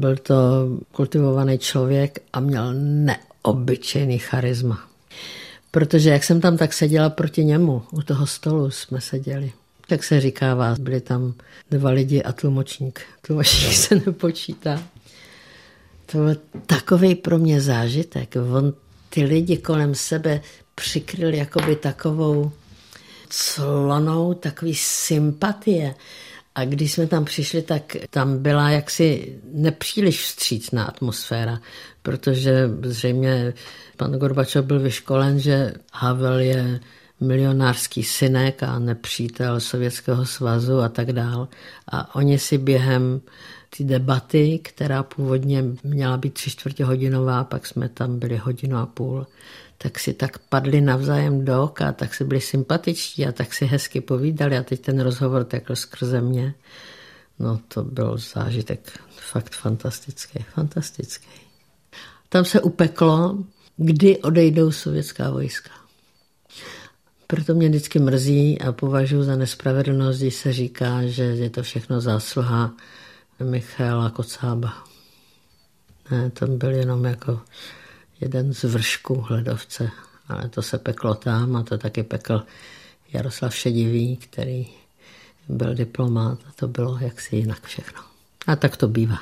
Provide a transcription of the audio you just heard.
Byl to kultivovaný člověk a měl neobyčejný charisma. Protože jak jsem tam tak seděla proti němu, u toho stolu jsme seděli, tak se říkává, byli tam dva lidi a tlumočník. Tlumočník se nepočítá. To byl takový pro mě zážitek. On ty lidi kolem sebe přikryl jakoby takovou clonou, takový sympatie. A když jsme tam přišli, tak tam byla jaksi nepříliš vstřícná atmosféra, protože zřejmě pan Gorbačov byl vyškolen, že Havel je milionářský synek a nepřítel Sovětského svazu a tak dál. A oni si během ty debaty, která původně měla být tři čtvrtě hodinová, pak jsme tam byli hodinu a půl, tak si tak padli navzájem do oka, tak si byli sympatičtí a tak si hezky povídali a teď ten rozhovor tekl skrze mě. No to byl zážitek fakt fantastický, fantastický. Tam se upeklo, kdy odejdou sovětská vojska. Proto mě vždycky mrzí a považuji za nespravedlnost, když se říká, že je to všechno zásluha Michaela Kocába. Ne, to byl jenom jako jeden z vršků hledovce, ale to se peklo tam a to taky pekl Jaroslav Šedivý, který byl diplomát a to bylo jaksi jinak všechno. A tak to bývá.